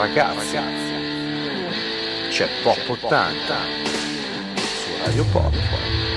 ragazzi, c'è Pop 80 su Radio Pop.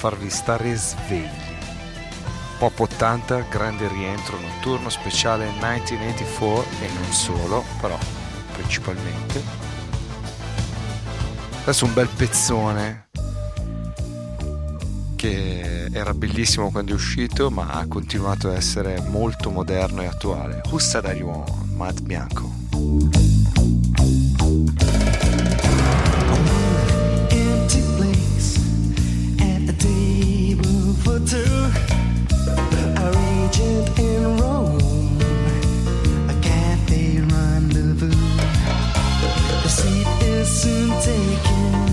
Farvi stare svegli. Pop 80, grande rientro notturno speciale 1984 e non solo, però principalmente. Adesso un bel pezzone che era bellissimo quando è uscito, ma ha continuato a essere molto moderno e attuale. Hussa da Mad Bianco. Soon taken.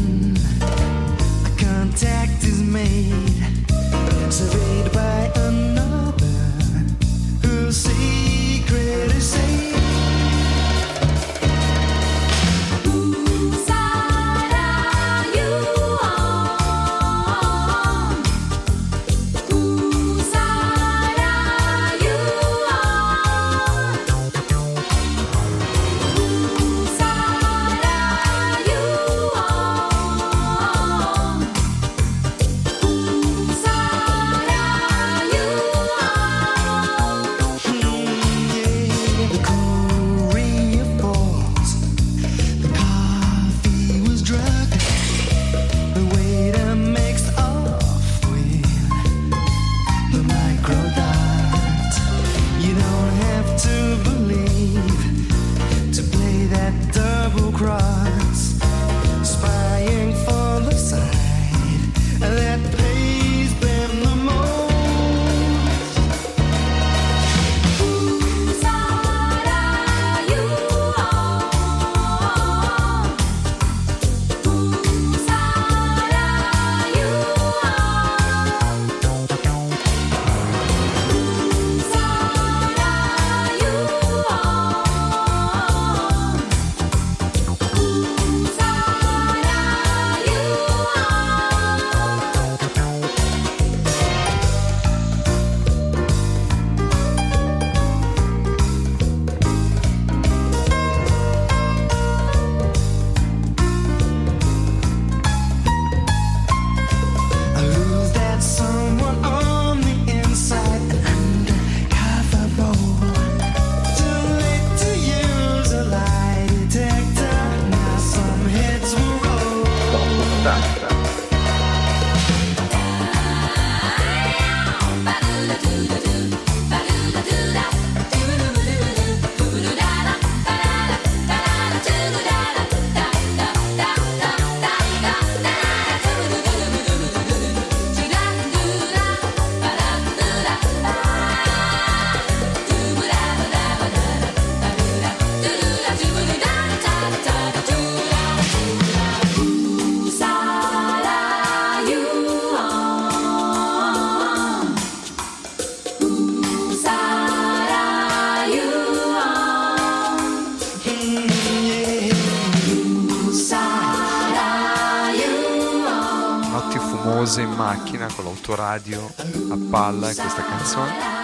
L'autoradio a palla questa canzone.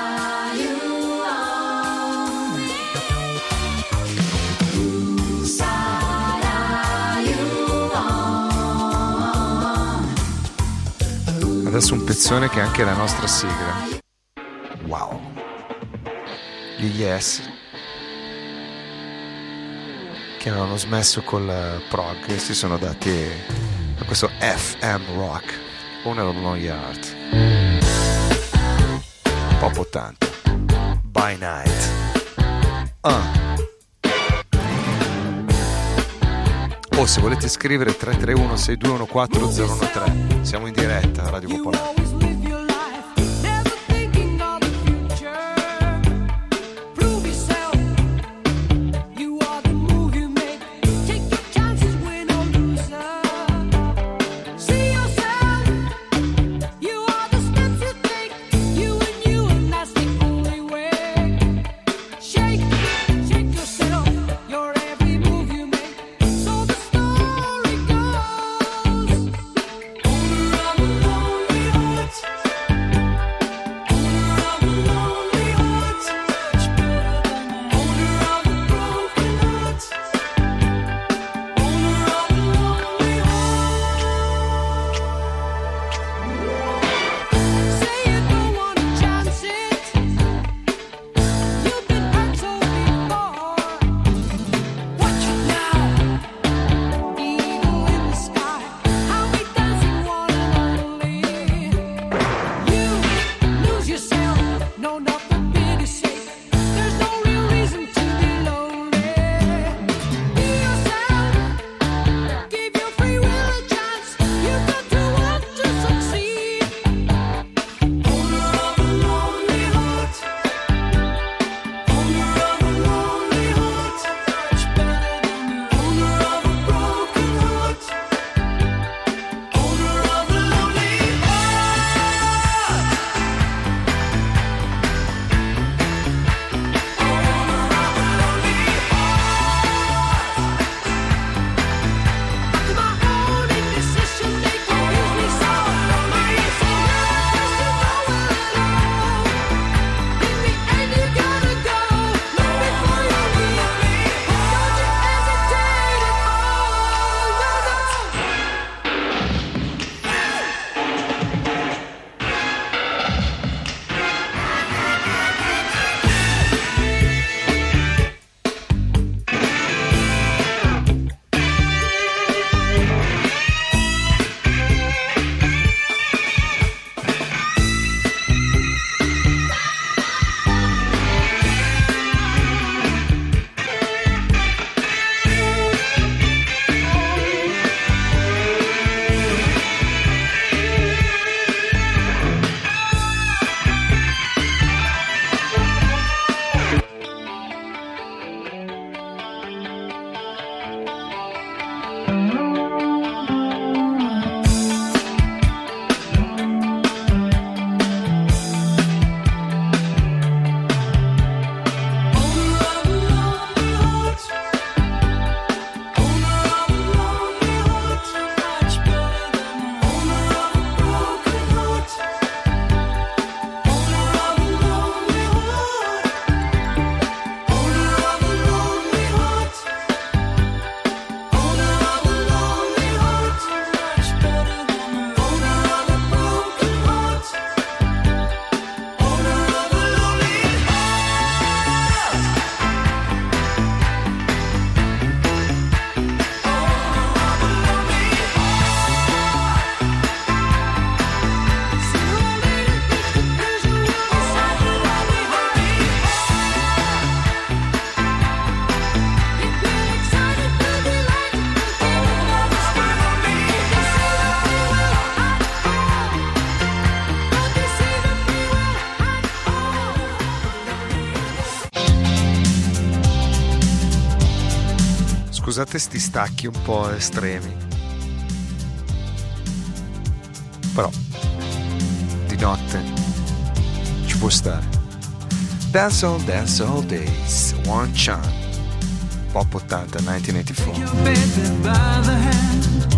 Adesso un pezzone che è anche la nostra sigla. Wow. Gli Yes che avevano smesso col prog e si sono dati a questo FM rock Honorable Yard Pop 80 By Night. Uh. o se volete scrivere 331 6214 013 siamo in diretta a Radio Popolare scusate sti stacchi un po' estremi. Però di notte ci può stare. Dance all, dance all days, one chan. Pop 80, 1984.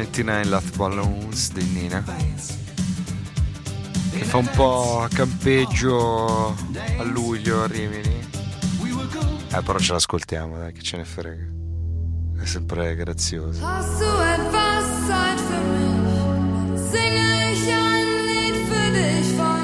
99 Laugh Balloons di Nina. Che fa un po' campeggio a luglio a Rimini. Eh però ce l'ascoltiamo dai che ce ne frega. È sempre grazioso. Hast du etwas Zeit für mich? Singe ich ein Lied für dich von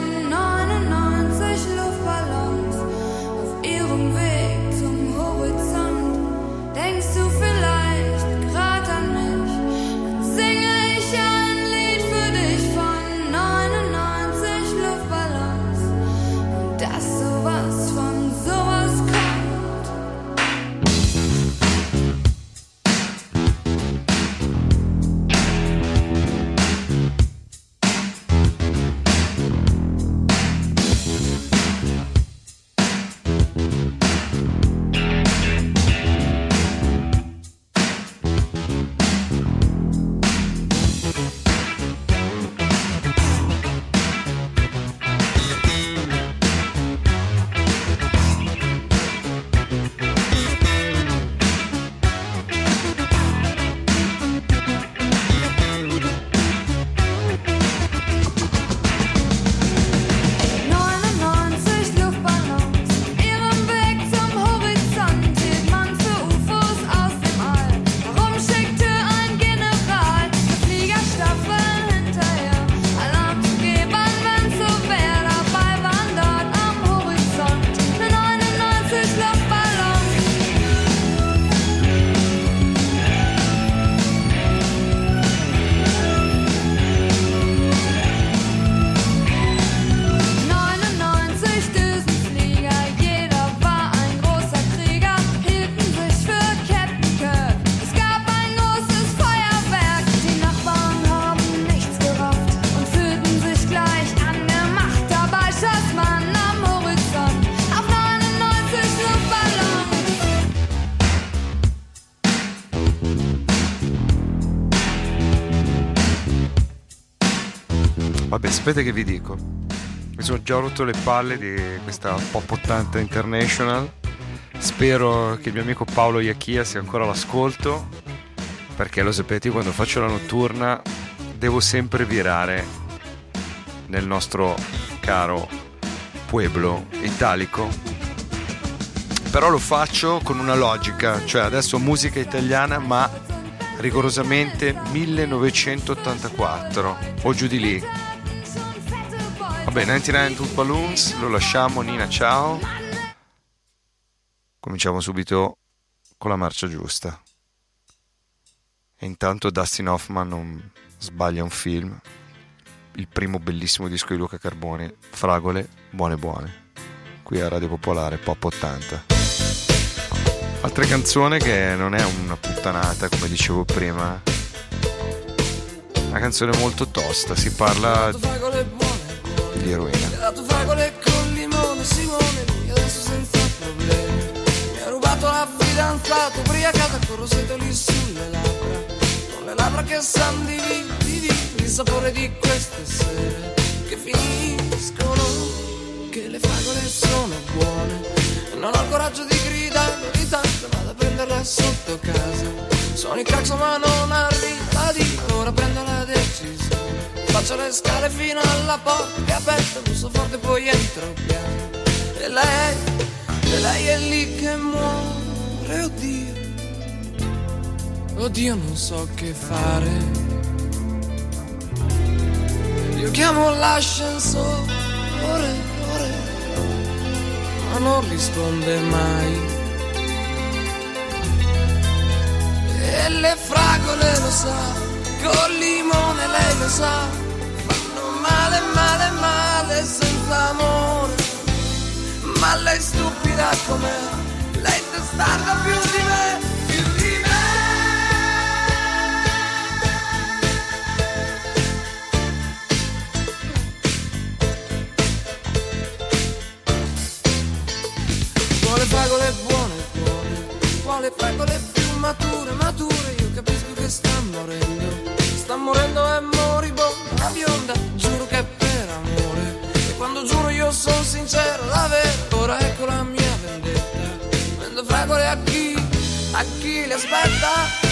sapete che vi dico? Mi sono già rotto le palle di questa Pop 80 International. Spero che il mio amico Paolo Iachia sia ancora all'ascolto, perché lo sapete, quando faccio la notturna devo sempre virare nel nostro caro pueblo italico però lo faccio con una logica, cioè adesso musica italiana ma rigorosamente 1984 o giù di lì. Vabbè, 99 Two Balloons, lo lasciamo, Nina, ciao. Cominciamo subito con la marcia giusta. E intanto Dustin Hoffman non sbaglia un film. Il primo bellissimo disco di Luca Carboni, Fragole, buone buone. Qui a Radio Popolare, Pop 80. Altra canzone che non è una puttanata, come dicevo prima. Una canzone molto tosta, si parla di eroina. dato fragole con limone, Simone, lui adesso senza problemi. Mi ha rubato la fidanzata, ubriacata con roseto lì sulle labbra. Con le labbra che sanno di vino, di il sapore di queste sere che finiscono. Che le fragole sono buone. Non ho il coraggio di gridare tanto vado a prenderla sotto casa Sono i clacson ma non arriva di ora prendo la decisione Faccio le scale fino alla porta aperta Busso forte poi entro piano. E lei, e lei è lì che muore Oddio. Oddio non so che fare. Io chiamo l'ascensore ore, ore, ma non risponde mai. E le fragole lo sa, col limone lei lo sa, fanno male, male, male senza amore. Ma lei stupida com'è, lei testarda più di me, più di me. Vuole fragole buone, buone, vuole fragole buone mature, mature, a chi le aspetta.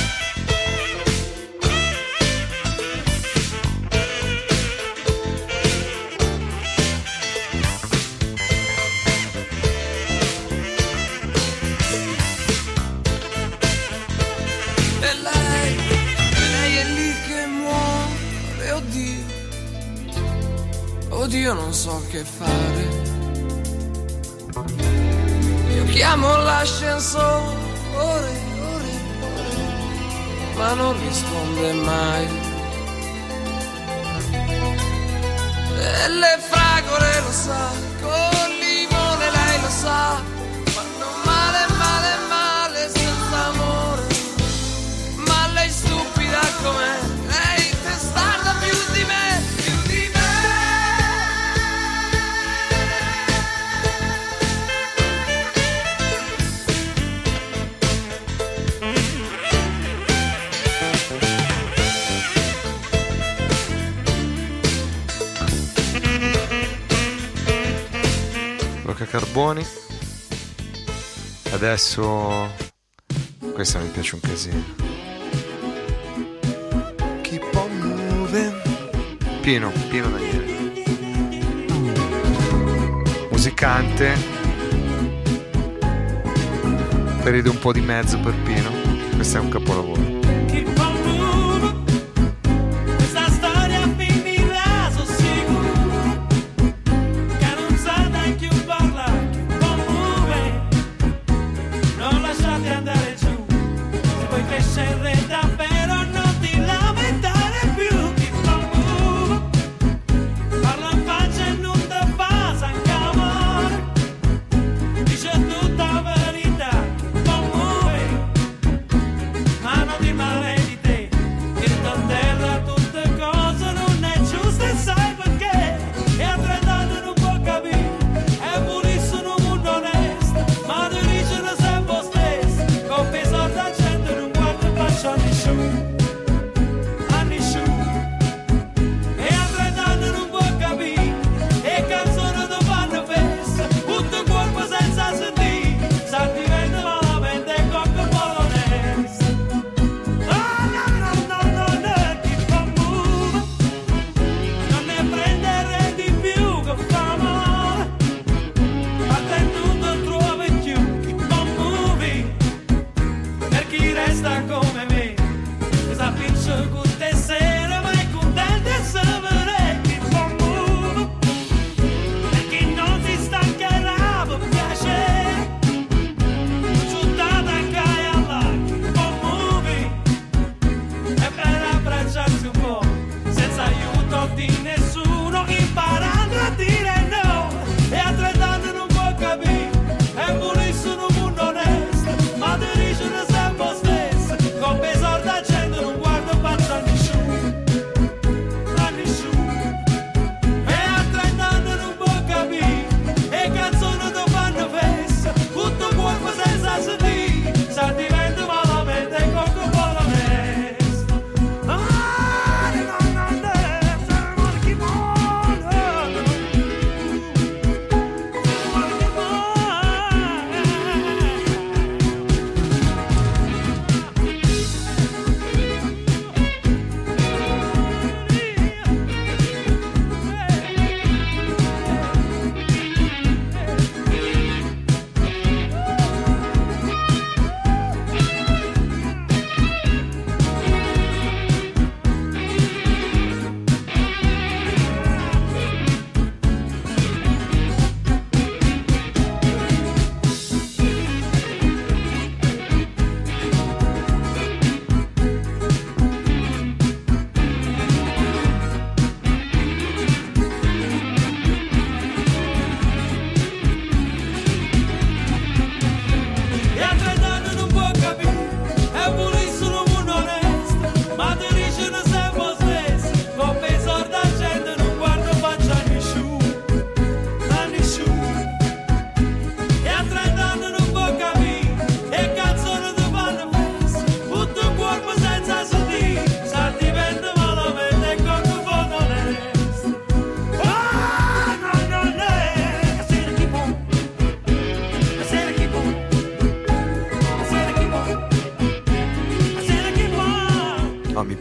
Oddio non so che fare. Io chiamo l'ascensore, ma non risponde mai. E le fragole lo sa, con limone lei lo sa, fanno male, male, male senza amore. Ma lei stupida com'è, Carboni. Adesso questa mi piace un casino. Keep on moving. Pieno, pieno Daniele. Musicante. Periodo un po' di mezzo per Pino. Questo è un capolavoro.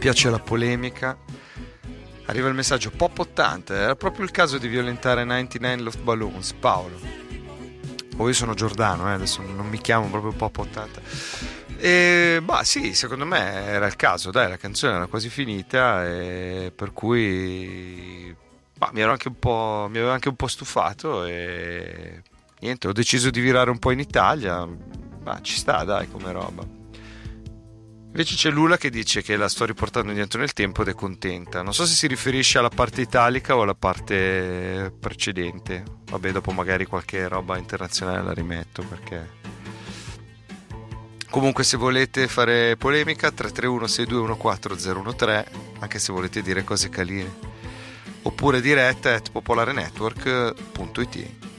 Piace la polemica. Arriva il messaggio Pop 80, era proprio il caso di violentare 99 Love Balloons, Paolo. Oh, io sono Giordano, eh, adesso non mi chiamo proprio Pop 80. E, bah sì, secondo me era il caso, dai, la canzone era quasi finita, e per cui bah, mi, anche mi aveva anche un po' stufato e niente, ho deciso di virare un po' in Italia, ma ci sta, dai, come roba. Invece c'è Lula che dice che la sto riportando indietro nel tempo ed è contenta. Non so se si riferisce alla parte italica o alla parte precedente. Vabbè, dopo magari qualche roba internazionale la rimetto perché... Comunque se volete fare polemica 331-6214-013, anche se volete dire cose carine. Oppure diretta at popolarenetwork.it.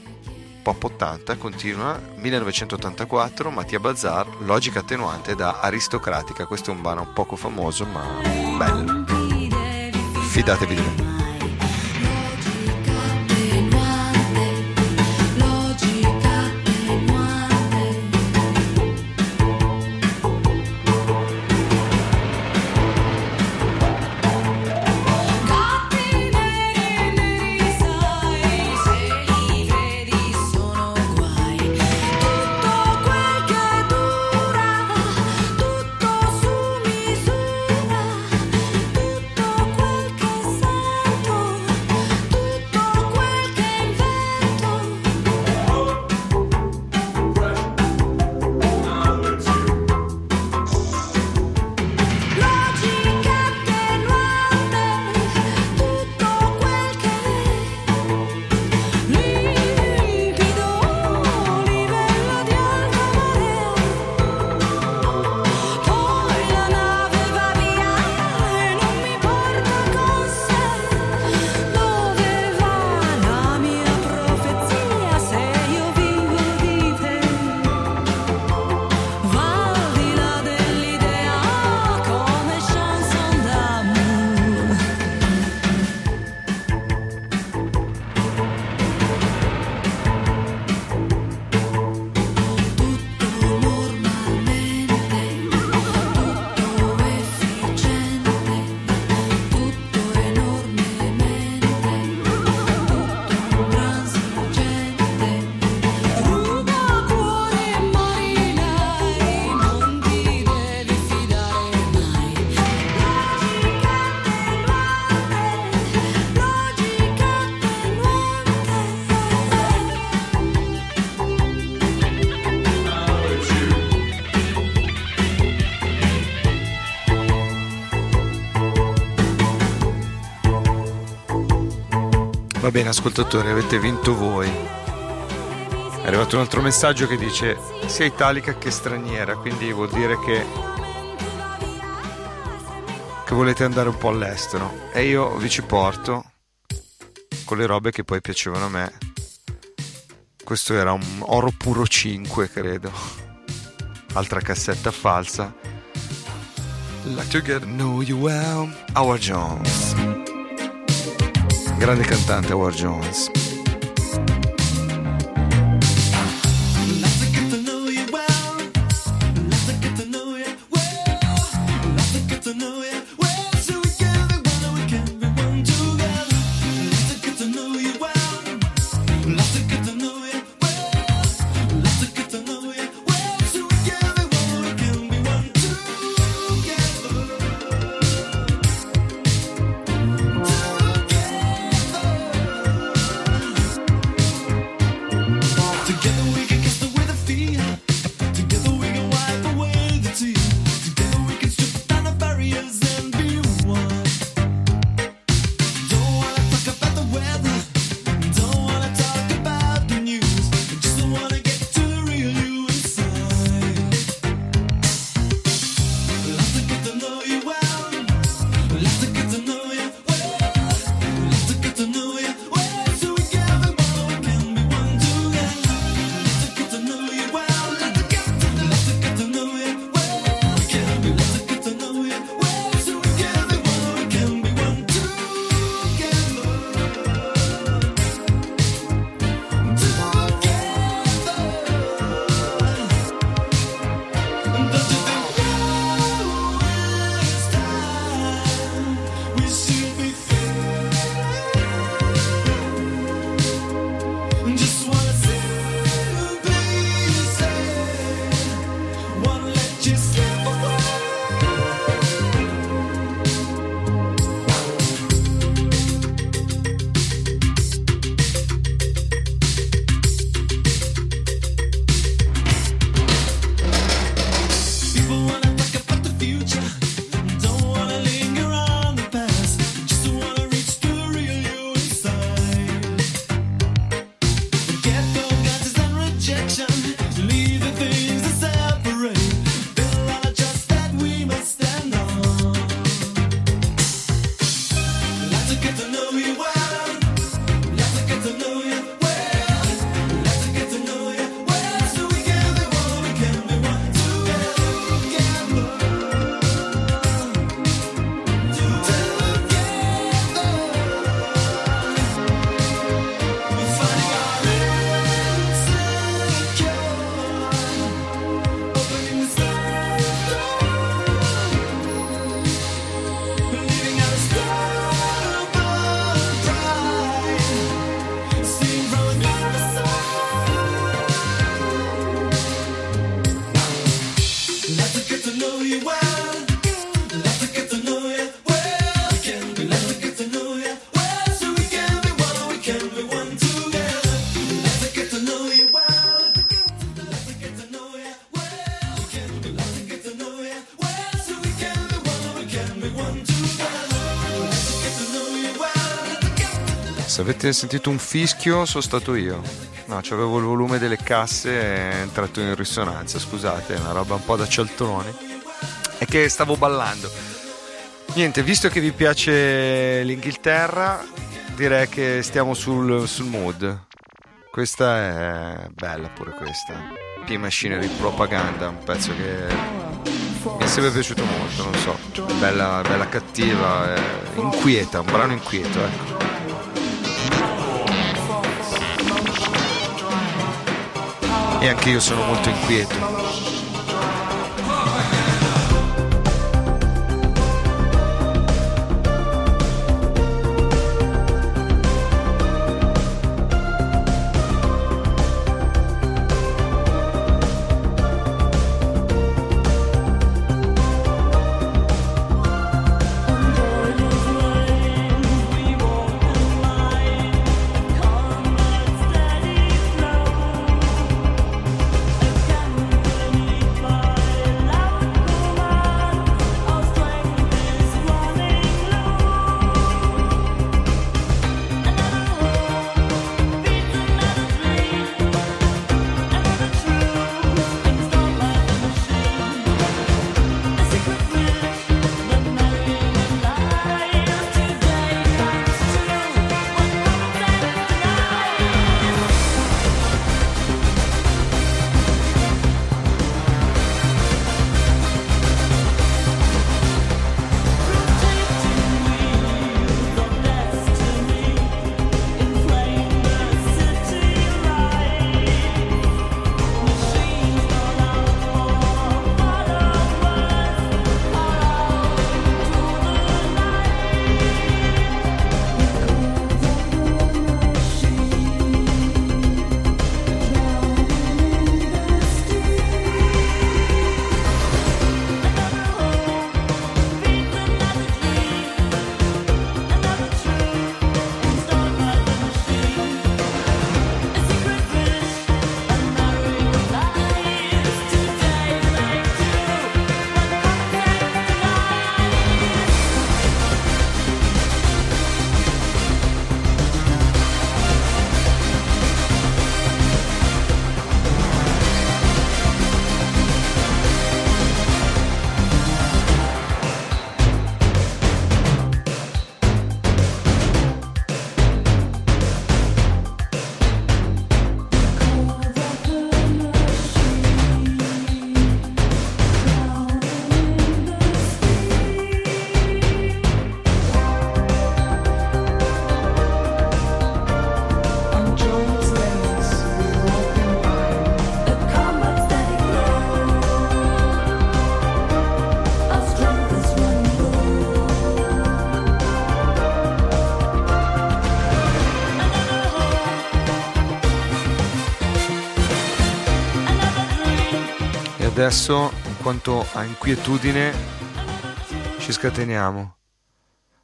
Pop 80 continua 1984 Mattia Bazzar Logica attenuante da aristocratica. Questo è un brano poco famoso ma bello. Fidatevi di me Ascoltatori, avete vinto voi. È arrivato un altro messaggio che dice sia italica che straniera, quindi vuol dire che, che volete andare un po' all'estero. E io vi ci porto con le robe che poi piacevano a me. Questo era un oro puro 5, credo. Altra cassetta falsa. Like to get know you well, Howard Jones. Grande cantante Howard Jones. Se avete sentito un fischio sono stato io. No, c'avevo il volume delle casse è entrato in risonanza, scusate, è una roba un po' da cialtroni. È che stavo ballando. Niente, visto che vi piace l'Inghilterra, direi che stiamo sul, sul mood. Questa è bella pure questa. P-Machinery Propaganda, un pezzo che mi è sempre piaciuto molto, non so. Bella, bella cattiva, inquieta, un brano inquieto, ecco. E anche io sono molto inquieto. Adesso, in quanto a inquietudine, ci scateniamo.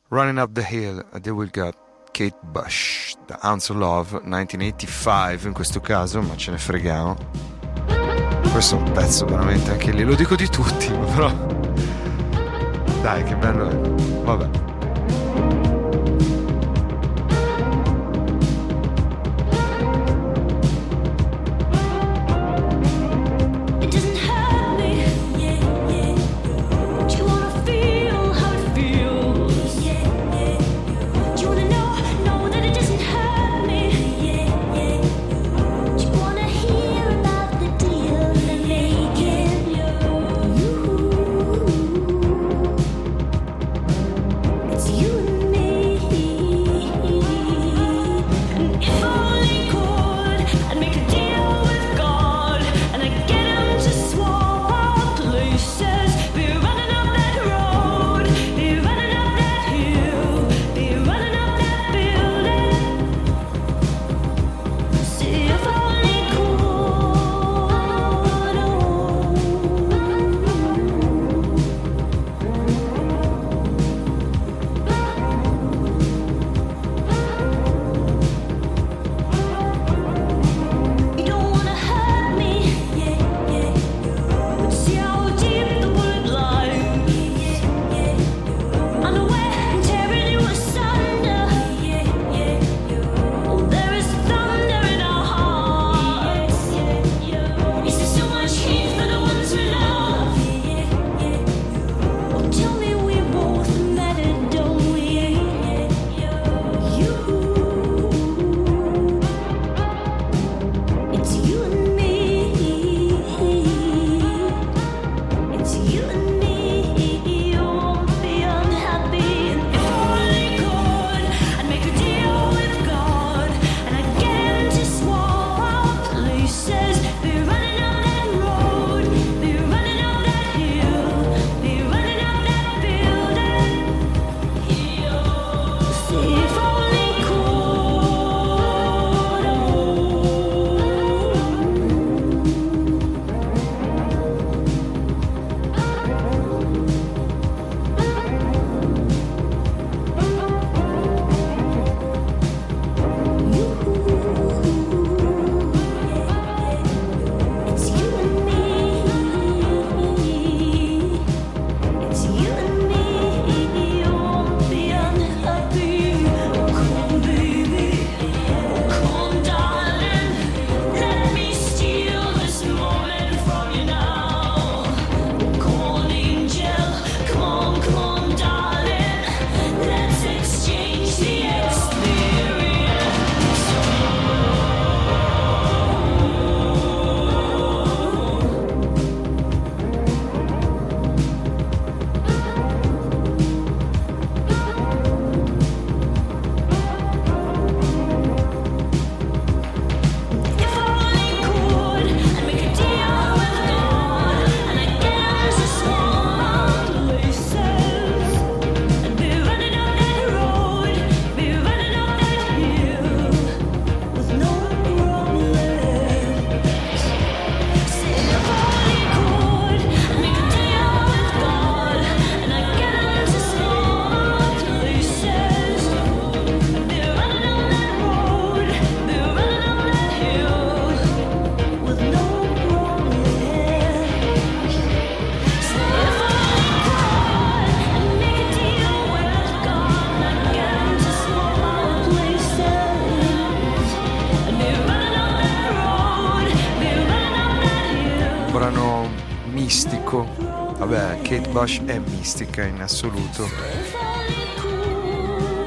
Running Up the Hill, a Will Got Kate Bush, The Ounce of Love, 1985 in questo caso, ma ce ne freghiamo. Questo è un pezzo veramente anche lì, lo dico di tutti, però... Dai, che bello è. Vabbè. Bush è mistica in assoluto.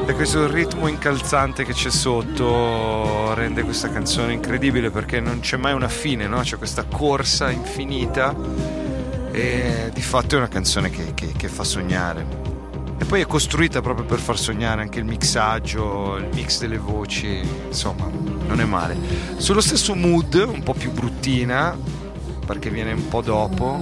E questo ritmo incalzante che c'è sotto rende questa canzone incredibile perché non c'è mai una fine, no? C'è questa corsa infinita e di fatto è una canzone che, che, che fa sognare. E poi è costruita proprio per far sognare anche il mixaggio, il mix delle voci, insomma, non è male. Sullo stesso mood, un po' più bruttina, perché viene un po' dopo,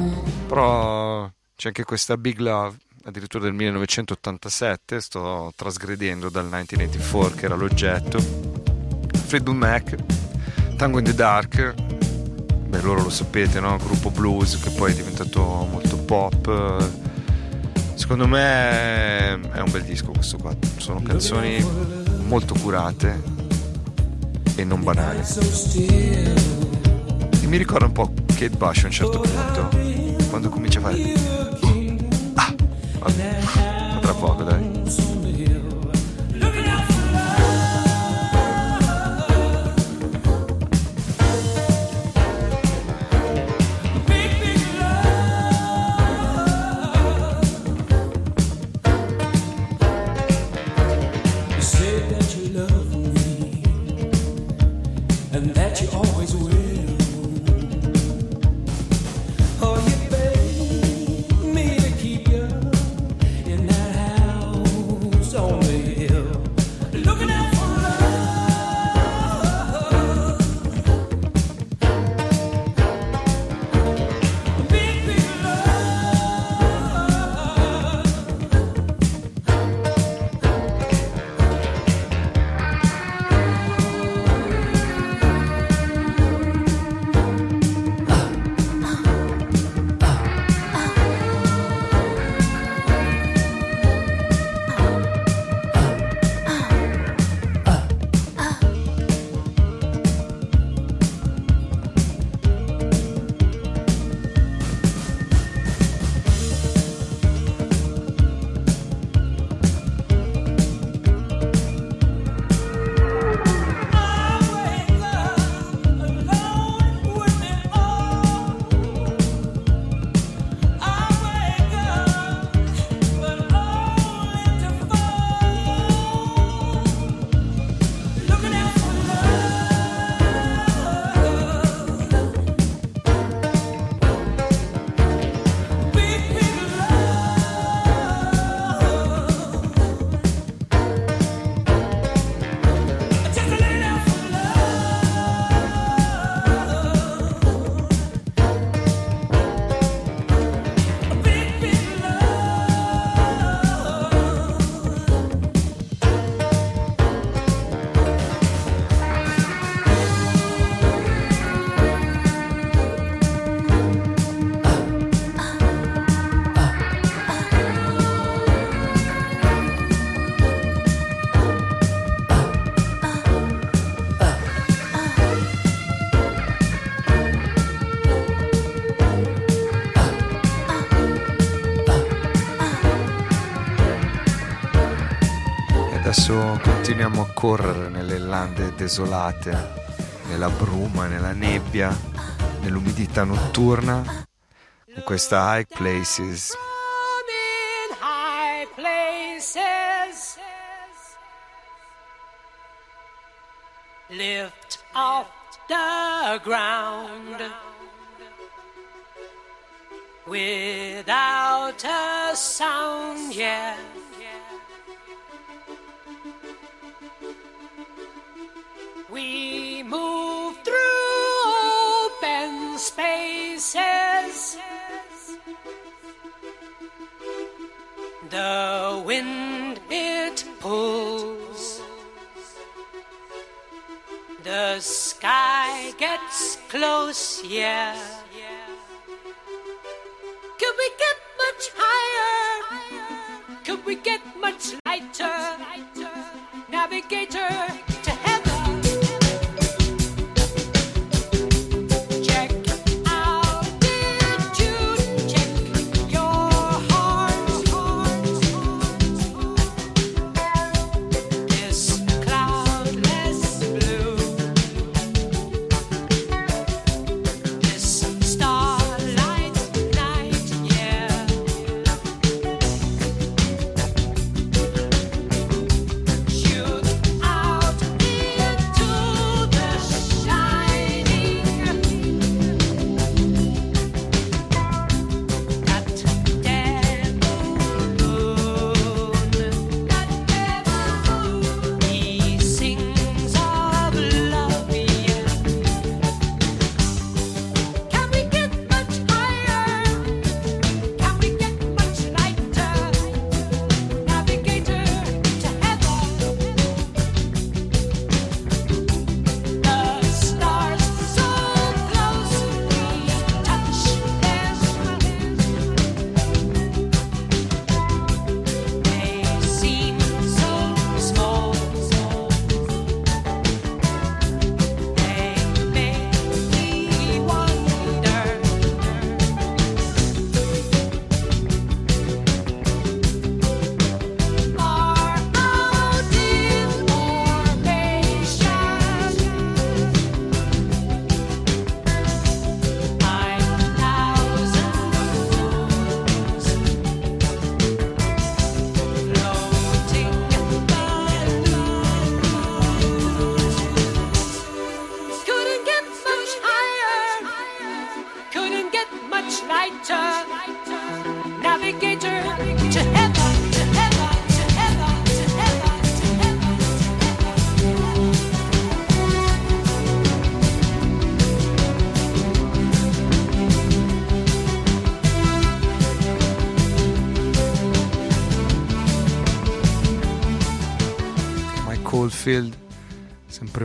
però c'è anche questa Big Love, addirittura del 1987, sto trasgredendo dal 1984 che era l'oggetto. Fleetwood Mac, Tango in the Dark, beh loro lo sapete, no? Gruppo blues che poi è diventato molto pop. Secondo me è un bel disco questo qua, sono canzoni molto curate e non banali. E mi ricorda un po' Kate Bush a un certo punto, quando comincia a fare... Ah, vabbè, tra poco adesso continuiamo a correre nelle lande desolate, nella bruma, nella nebbia, nell'umidità notturna, con questa High Places. Lift off the ground without a sound, yeah. We move through open spaces. The wind it pulls. The sky gets close, yeah. Could we get much higher? Could we get much lighter? Navigator.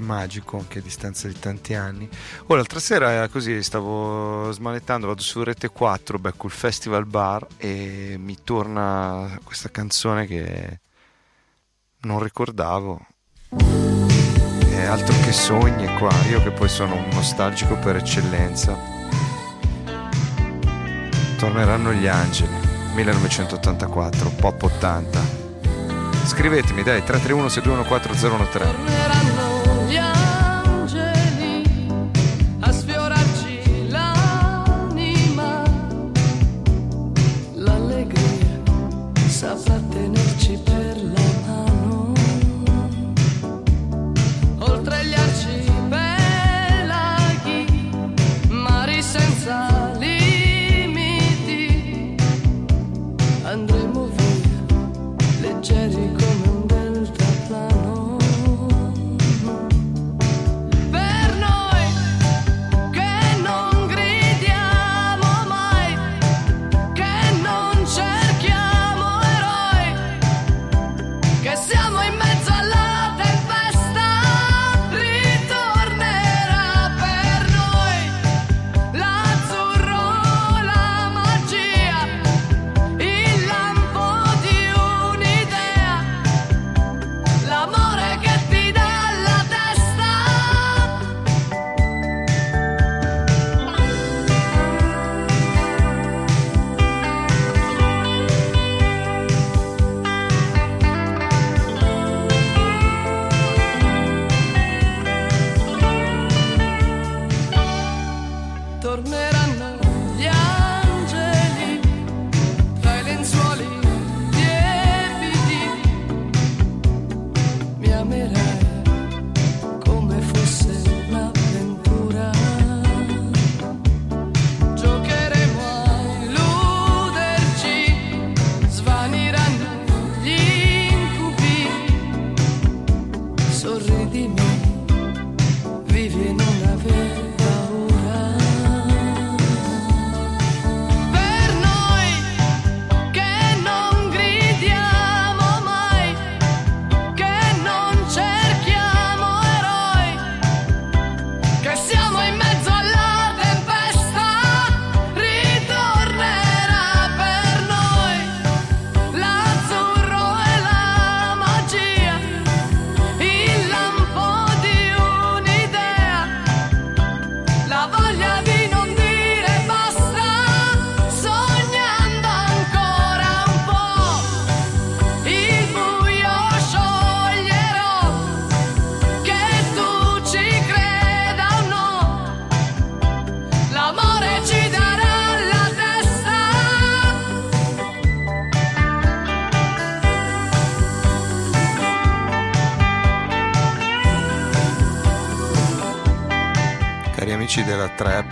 Magico anche a distanza di tanti anni. Oh, l'altra sera così stavo smanettando, vado su Rete 4, becco il Festival Bar e mi torna questa canzone che non ricordavo. È altro che sogni qua, io che poi sono un nostalgico per eccellenza. Torneranno gli angeli, 1984, pop 80. Scrivetemi dai 331 621 4013.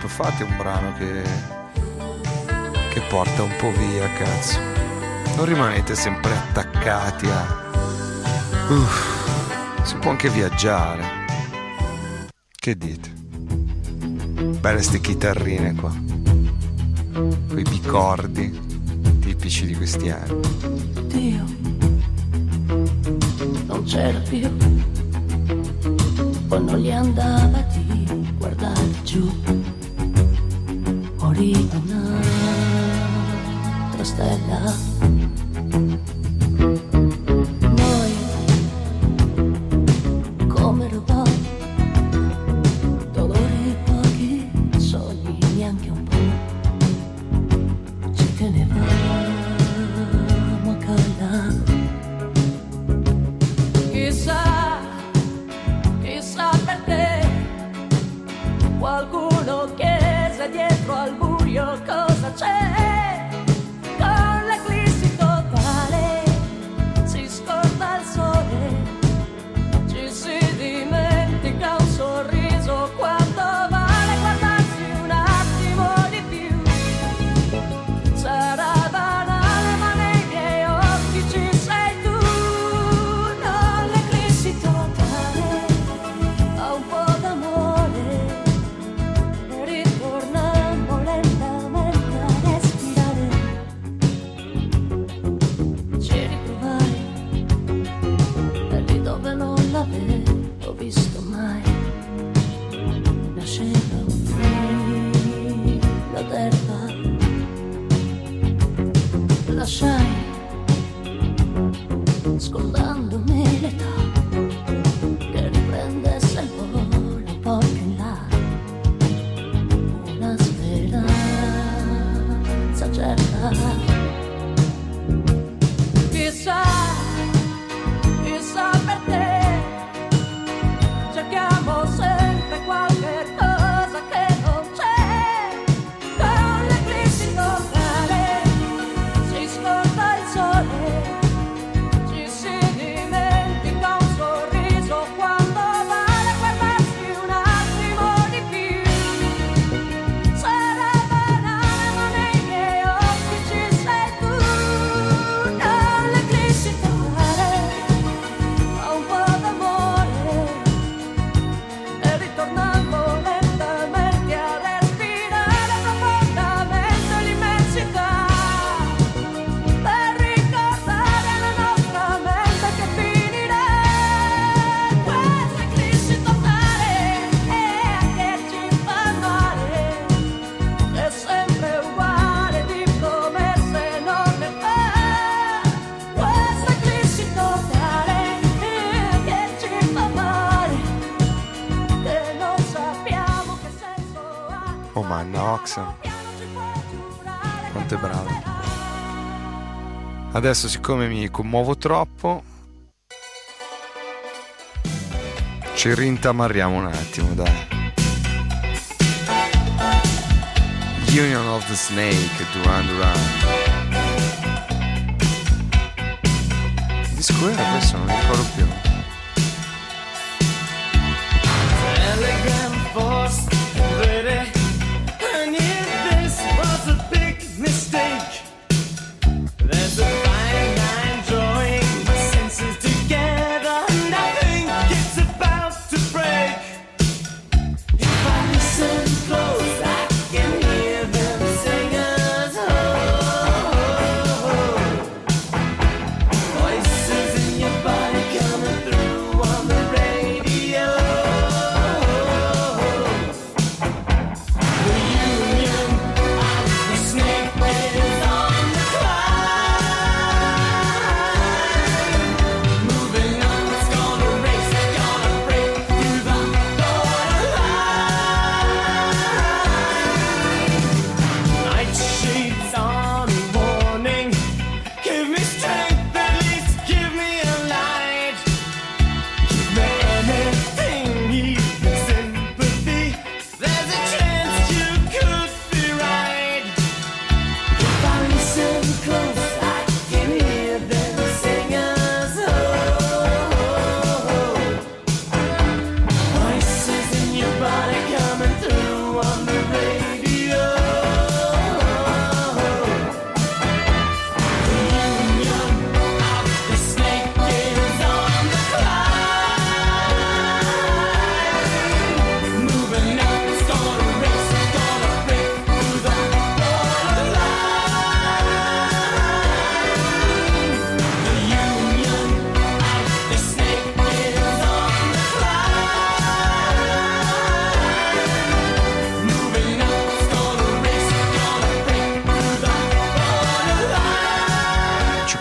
Fate un brano che, che porta un po' via, cazzo. Non rimanete sempre attaccati a... Uff, si può anche viaggiare. Che dite? Belle ste chitarrine qua. Quei bicordi tipici di questi anni. Dio, non c'era più. O non gli andava di guardare giù 你 Adesso siccome mi commuovo troppo ci rintamarriamo un attimo, dai. Union of the Snake, Duran Duran. Disco era questo, non mi ricordo più.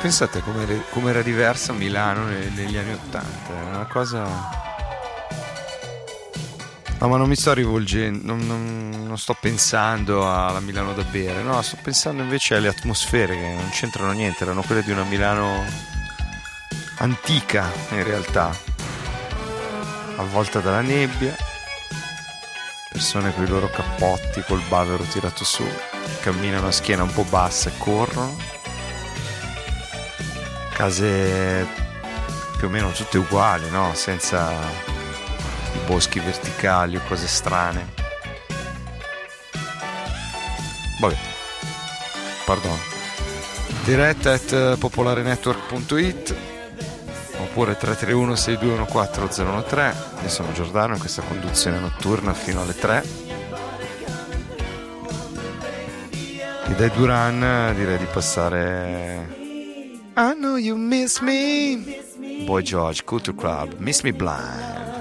Pensate come era diversa Milano negli anni Ottanta, è una cosa... No, ma non mi sto rivolgendo, non, non, non, sto pensando alla Milano da bere, no, sto pensando invece alle atmosfere che non c'entrano niente, erano quelle di una Milano antica in realtà, avvolta dalla nebbia, persone con i loro cappotti, col bavero tirato su, camminano a schiena un po' bassa e corrono case più o meno tutte uguali, no? Senza i boschi verticali o cose strane. Vabbè, pardon. Diretta at popolarenetwork.it oppure 331 6214 013 io sono Giordano in questa conduzione notturna fino alle 3 e dai Duran direi di passare I know you miss me. Boy George, Culture Club, Miss Me Blind.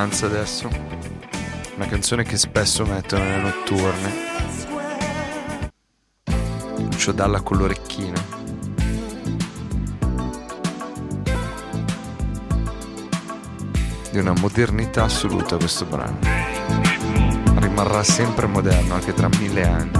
Dance adesso, una canzone che spesso mettono nelle notturne. Lucio Dalla con l'orecchino. Di una modernità assoluta questo brano. Rimarrà sempre moderno anche tra mille anni.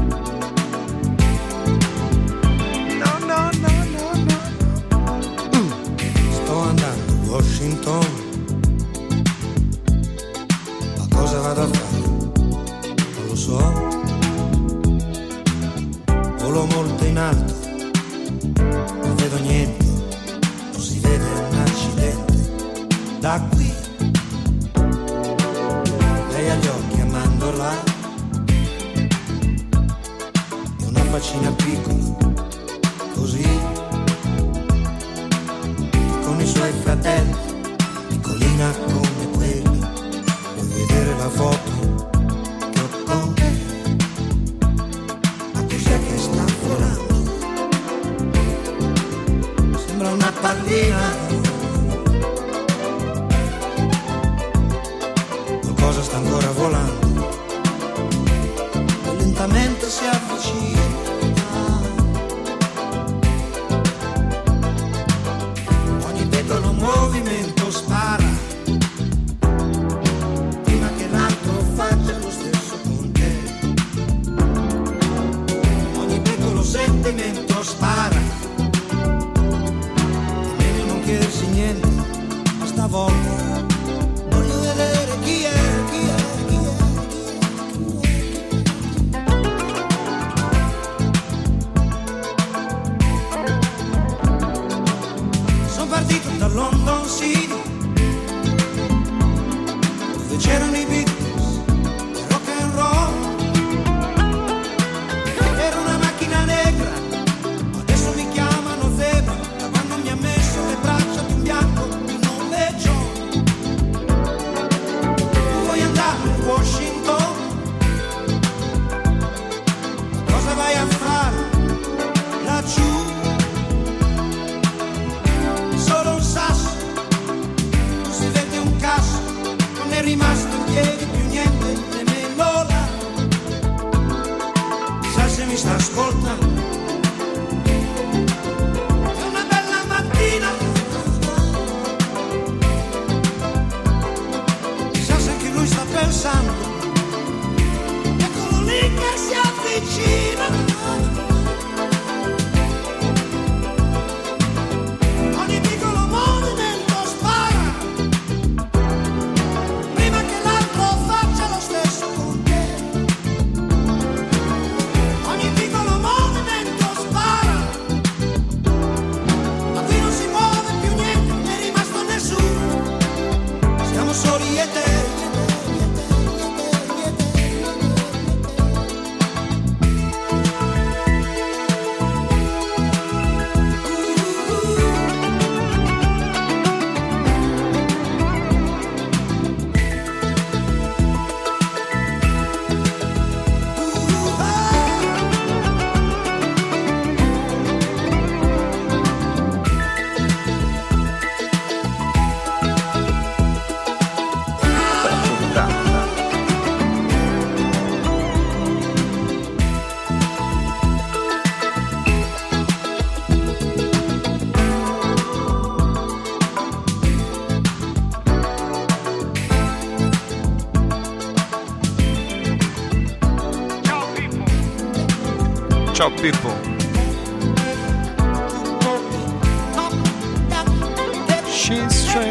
she's strange.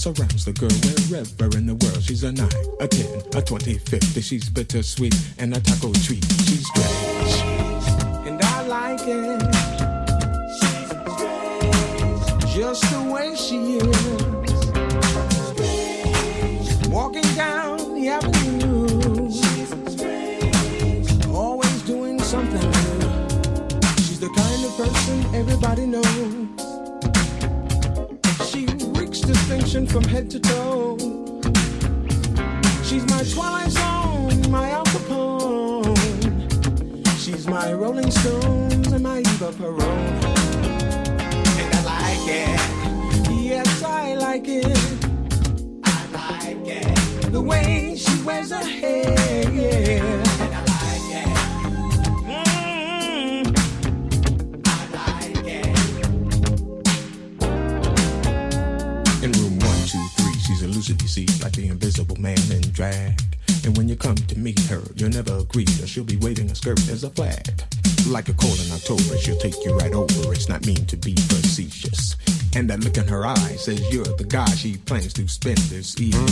surrounds the girl wherever in the world. She's a 9, a 10, a twenty, fifty. She's bittersweet and a taco treat. She's great. God she plans to spend this evening.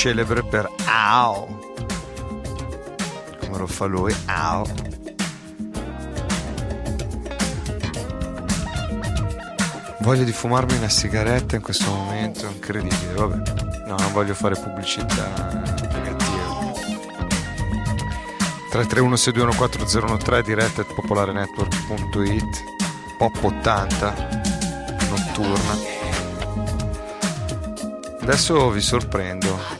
celebre per Au. Come lo fa lui, Au. Voglio di fumarmi una sigaretta in questo momento, incredibile, vabbè. No, non voglio fare pubblicità negativa. 331-621-4013 diretta at popolarenetwork.it Pop 80 notturna. Adesso vi sorprendo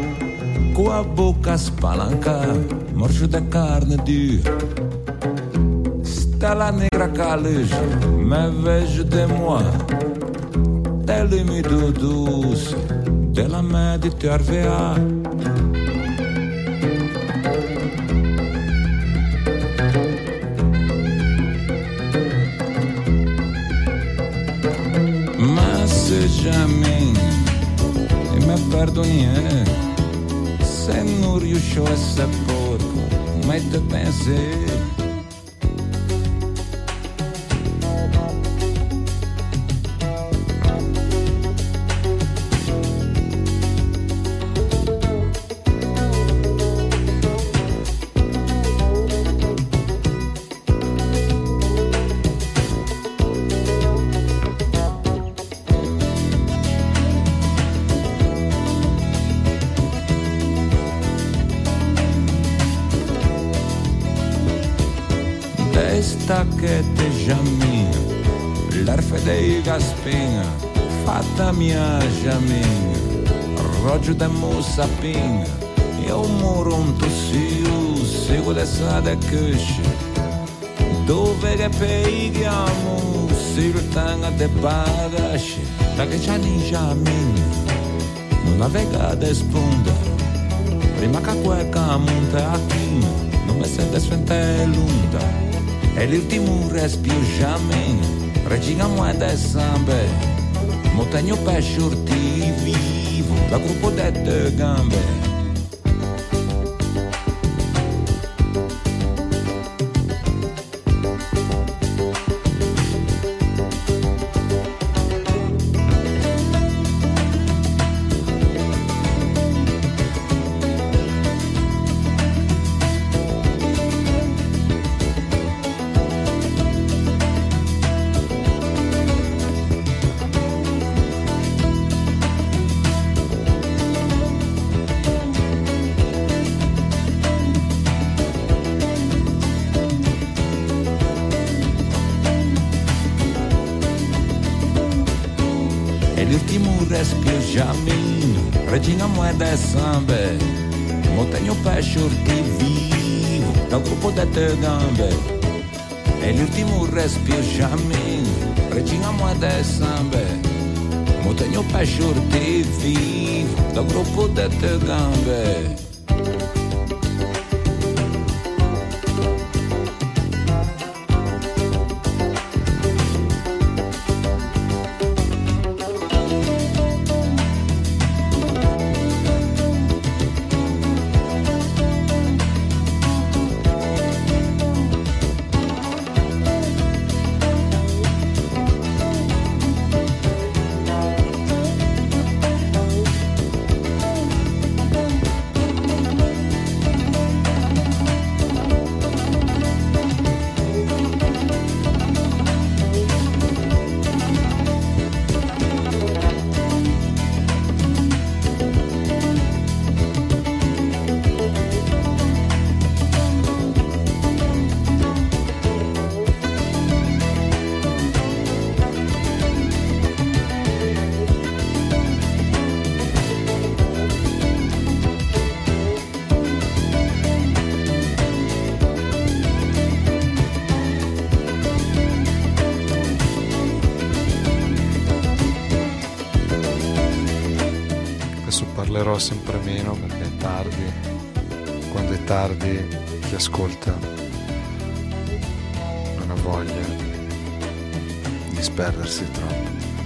palanca, spalanca, de carne de estela negra calige, me vejo de moi Tel humide douce, de la main de terre bacchette jaminha, l'ar fedei gaspinha, fata minha jaminha, rodio da moça pinha, eu moro um tossio, sigo sa de cuxa, dove che peighiamo, sigo tanga de bagasce, da che c'ha ninja minha, no navegada esponda, prima che a cueca monta a quinha, non mi sente sfente l'unda, È l'ultimo respiro jamais Regina moeda e samba Montagno pesce vivo Da gruppo de gambe respiro jamin Regina moeda e samba. Motenho pajur te vivo. Do grupo de te gambe chi ascolta non ha voglia di sperdersi troppo.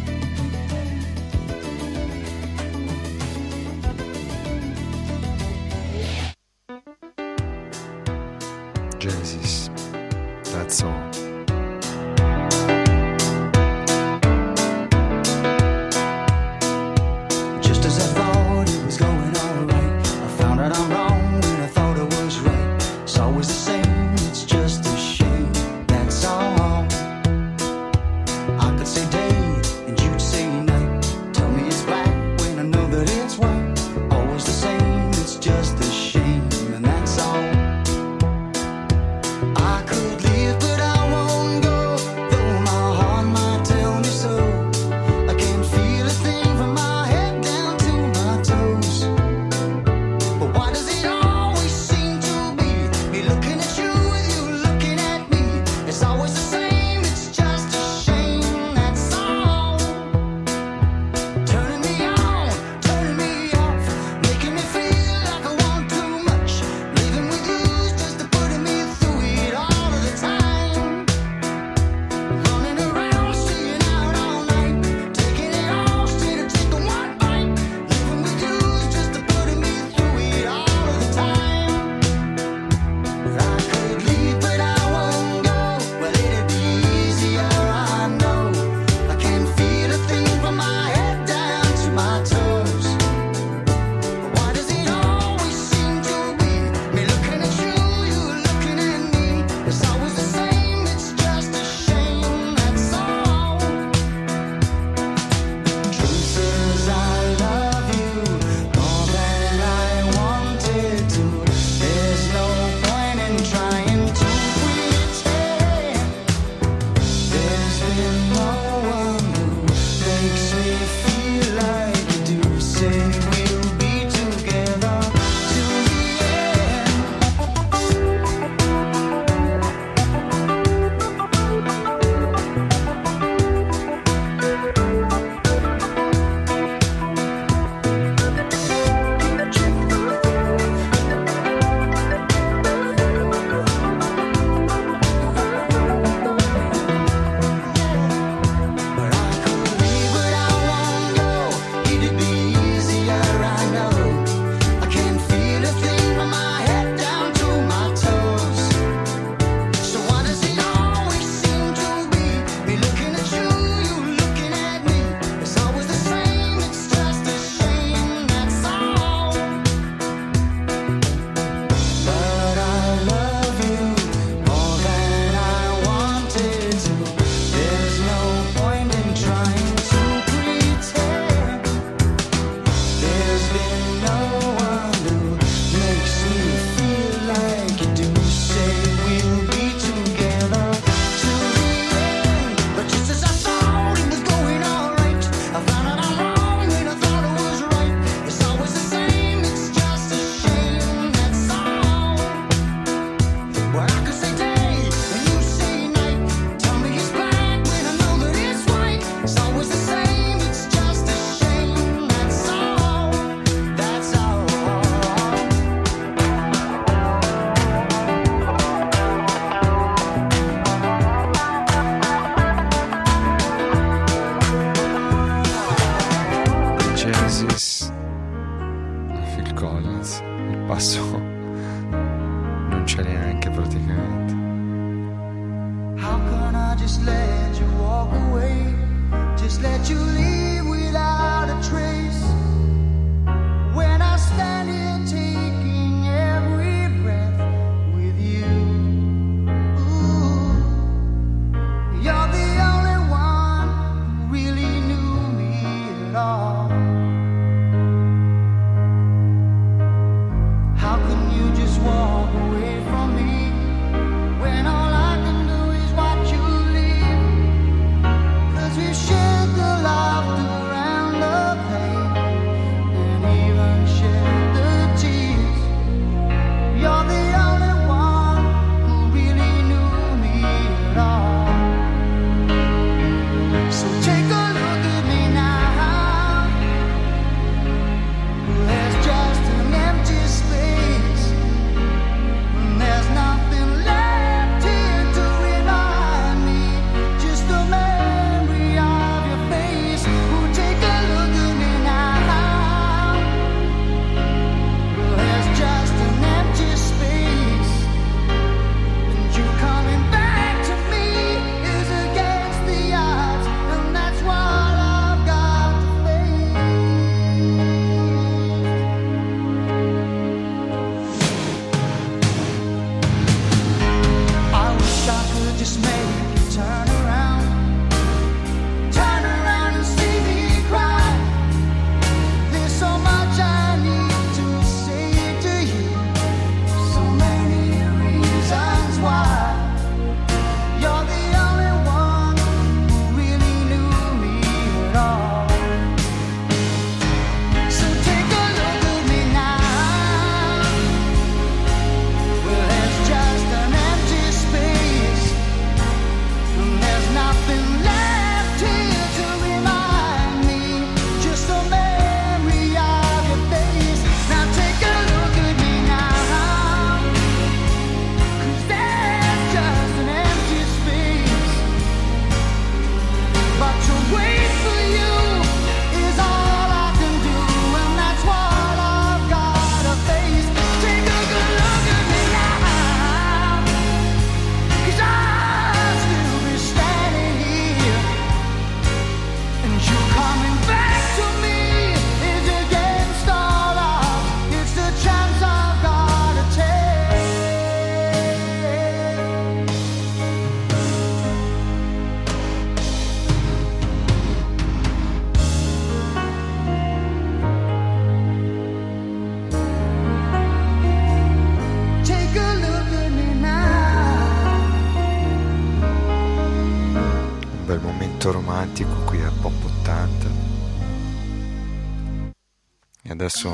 Adesso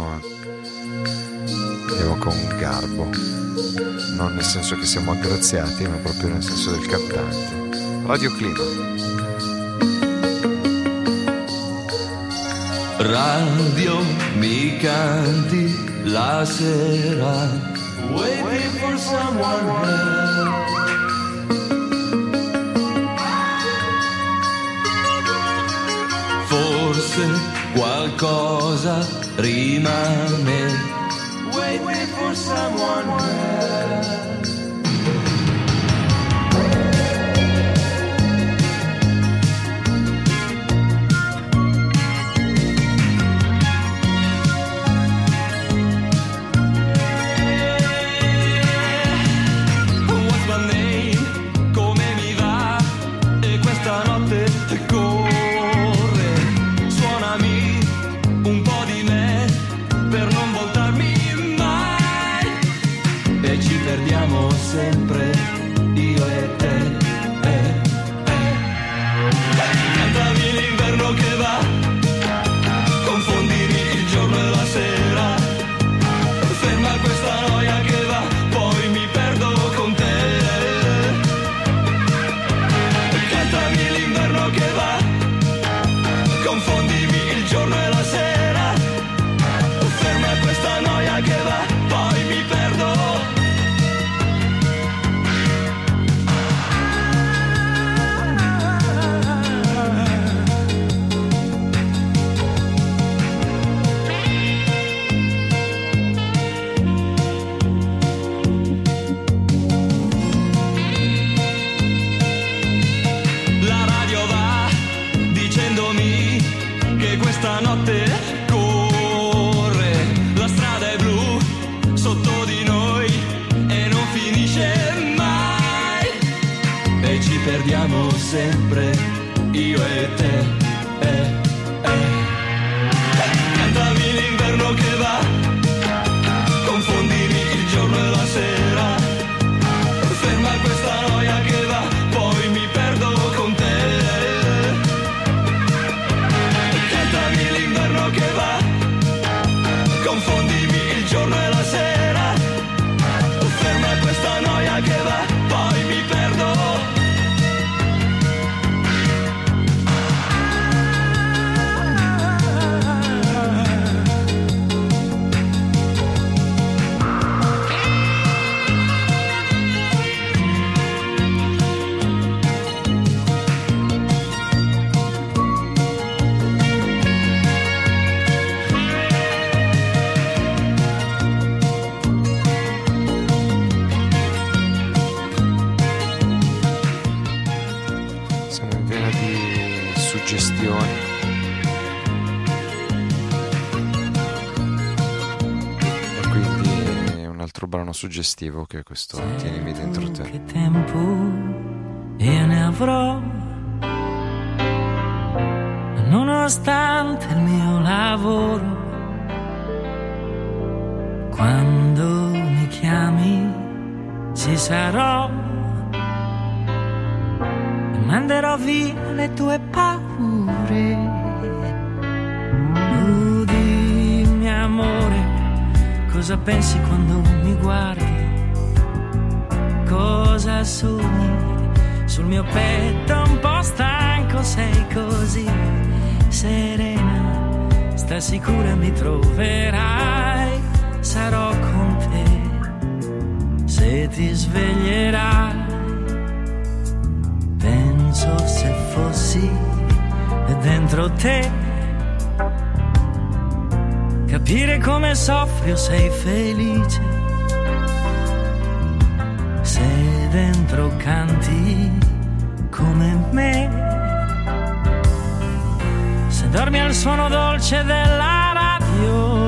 andiamo con garbo, non nel senso che siamo aggraziati, ma proprio nel senso del cantante. Radio Clima. Radio mi canti la sera, waiting for someone else. Forse qualcosa rimane. Wait, wait for someone else. Suggestivo che è questo Tienimi dentro te. Che tempo io ne avrò, nonostante il mio lavoro. Quando mi chiami ci sarò e manderò via le tue paure. Cosa pensi quando mi guardi? cosa sogni sul mio petto? Un po' stanco sei così serena. Sta sicura mi troverai. Sarò con te. Se ti sveglierai penso se fossi dentro te capire come soffri o sei felice. Se dentro canti come me, se dormi al suono dolce della radio,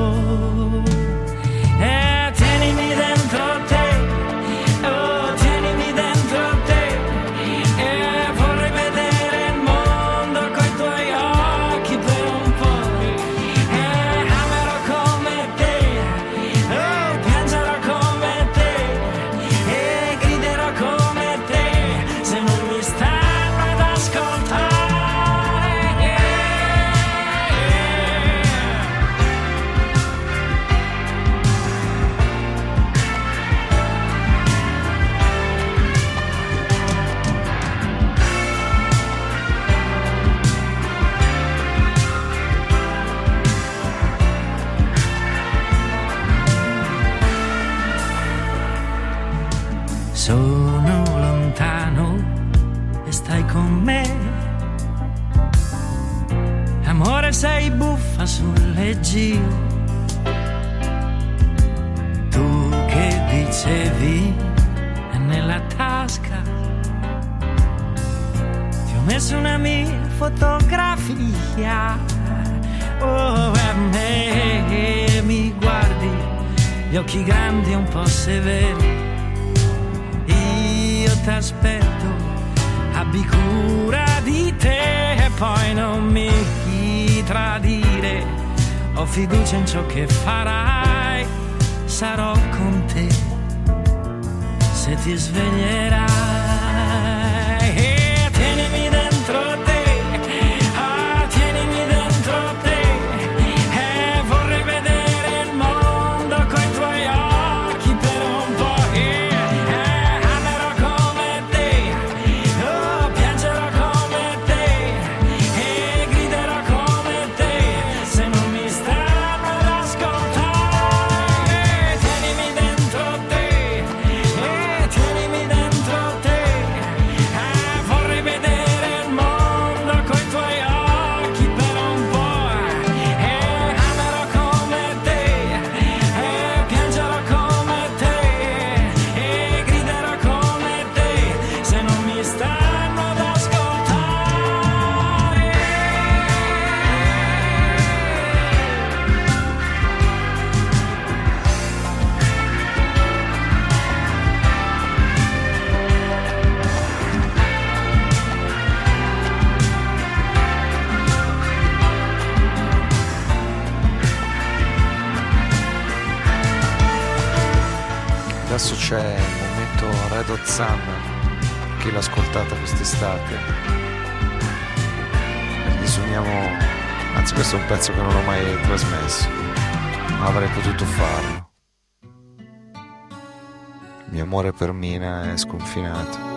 fotografia. Oh, a me mi guardi, gli occhi grandi un po' severi io t'aspetto, abbi cura di te e poi non mi tradire. Ho fiducia in ciò che farai, sarò con te se ti sveglierai. Dozzanna che l'ha ascoltata quest'estate. Gli suoniamo, anzi questo è un pezzo che non ho mai trasmesso, ma avrei potuto farlo. Il mio amore per Mina è sconfinato.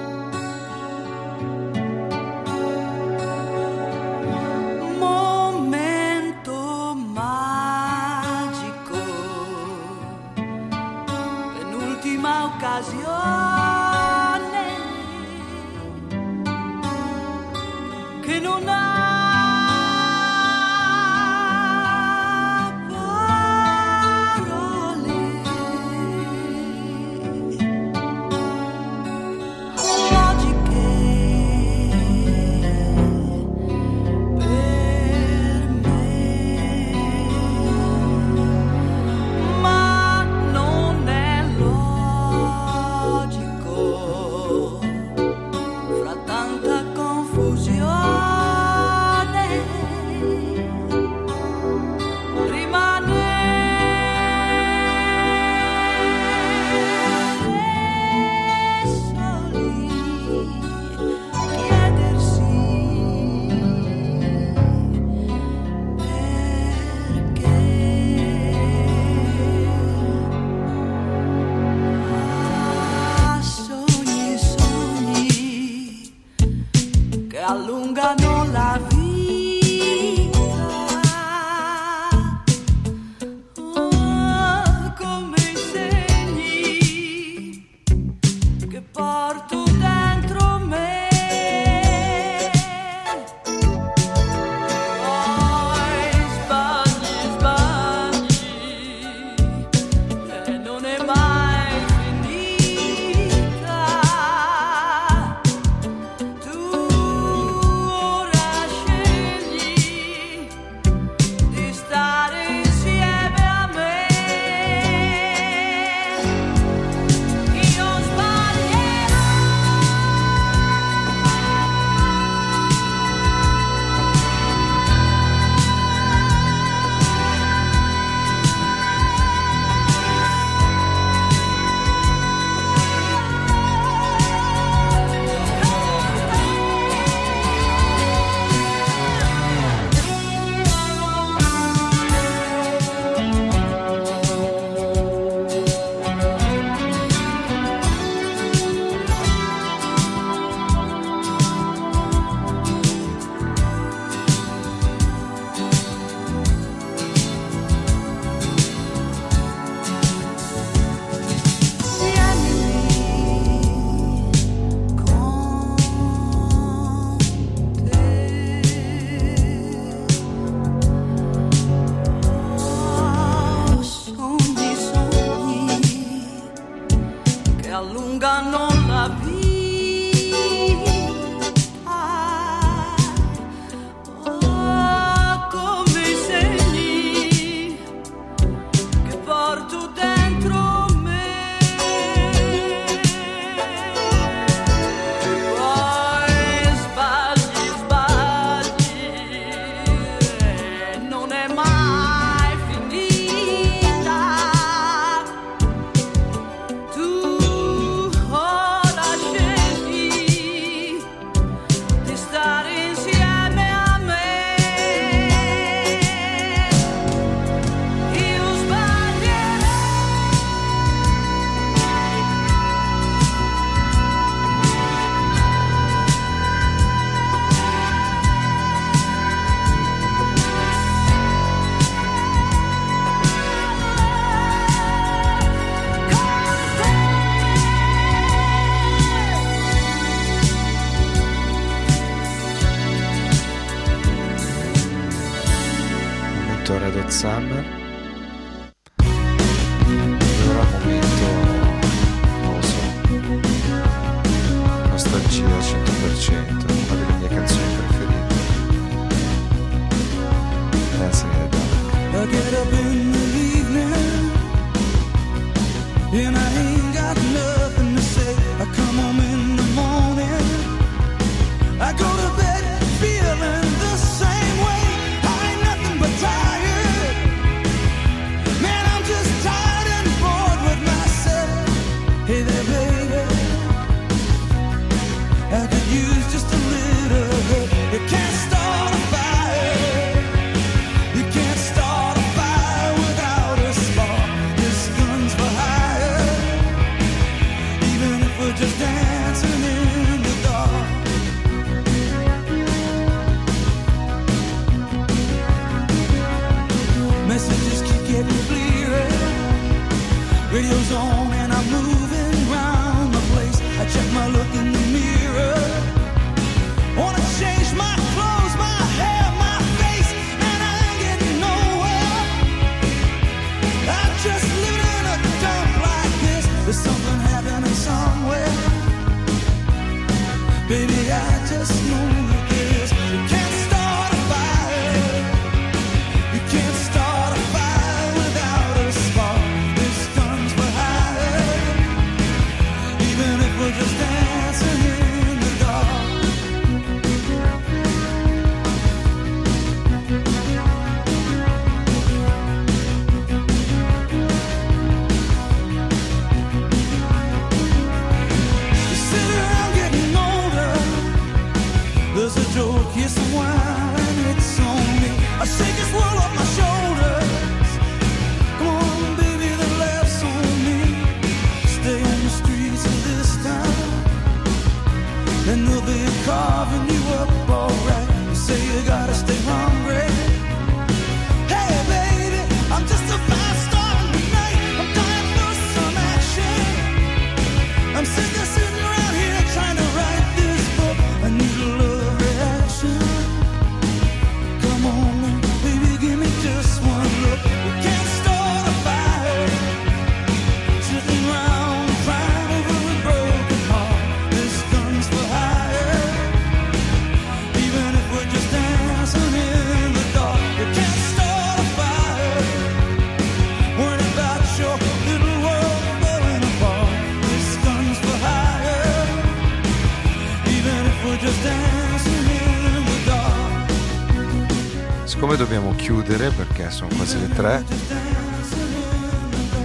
Chiudere perché sono quasi le tre,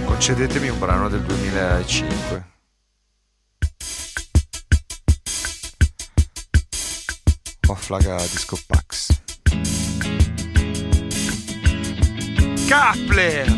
concedetemi un brano del 2005. Offlaga Disco Pax. Kapler!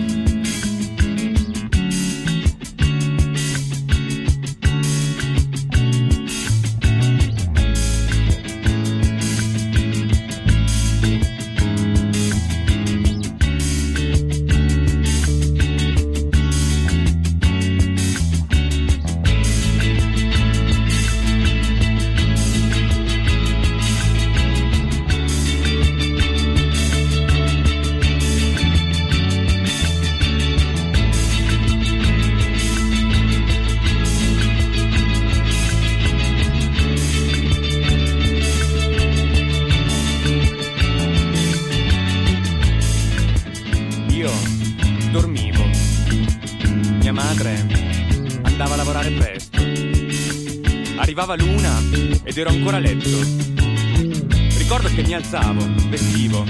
Arrivava l'una ed ero ancora a letto. Ricordo che mi alzavo, vestivo,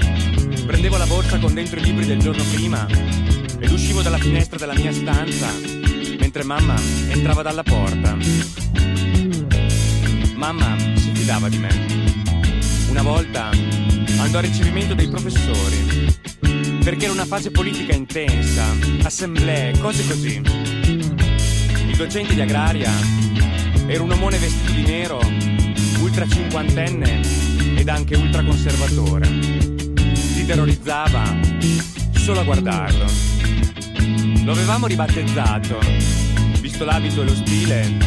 prendevo la borsa con dentro i libri del giorno prima ed uscivo dalla finestra della mia stanza mentre mamma entrava dalla porta. Mamma si fidava di me. Una volta andò a ricevimento dei professori perché era una fase politica intensa, assemblee, cose così. Il docente di agraria era un omone vestito di nero, ultra cinquantenne ed anche ultra conservatore. Ti terrorizzava solo a guardarlo. Lo avevamo ribattezzato, visto l'abito e lo stile.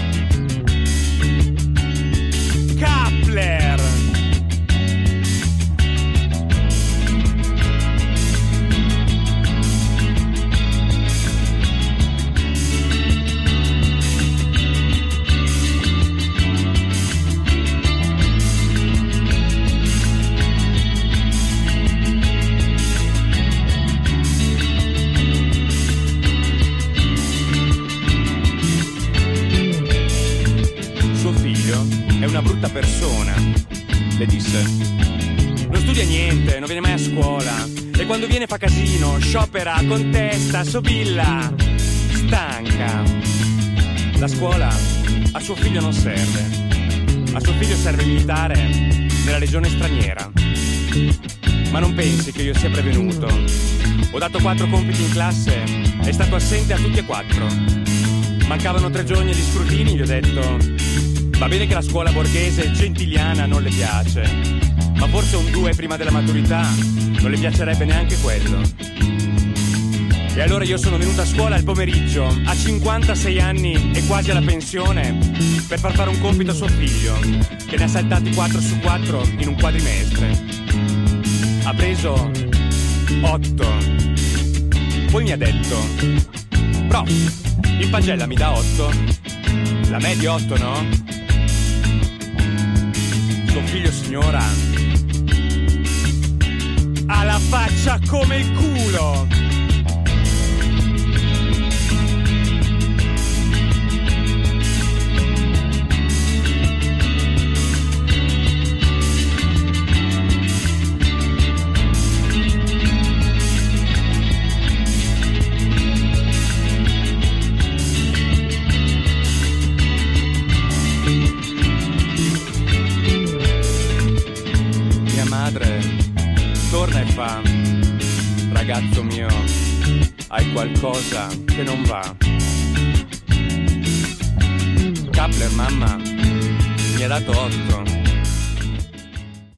Kapler! Sciopera, contesta, sobilla. Stanca. La scuola a suo figlio non serve. A suo figlio serve militare nella legione straniera. Ma non pensi che io sia prevenuto. Ho dato quattro compiti in classe, è stato assente a tutti e quattro. Mancavano tre giorni di scrutini, gli ho detto Va bene che la scuola borghese gentiliana non le piace, ma forse un 2 prima della maturità non le piacerebbe neanche quello. E allora io sono venuta a scuola al pomeriggio, a 56 anni e quasi alla pensione, per far fare un compito a suo figlio, che ne ha saltati 4 su 4 in un quadrimestre. Ha preso 8. Poi mi ha detto, prof, in pagella mi dà 8. La media 8, no? signora ha la faccia come il culo. Ragazzo mio, hai qualcosa che non va. Kapler, mamma, mi ha dato otto.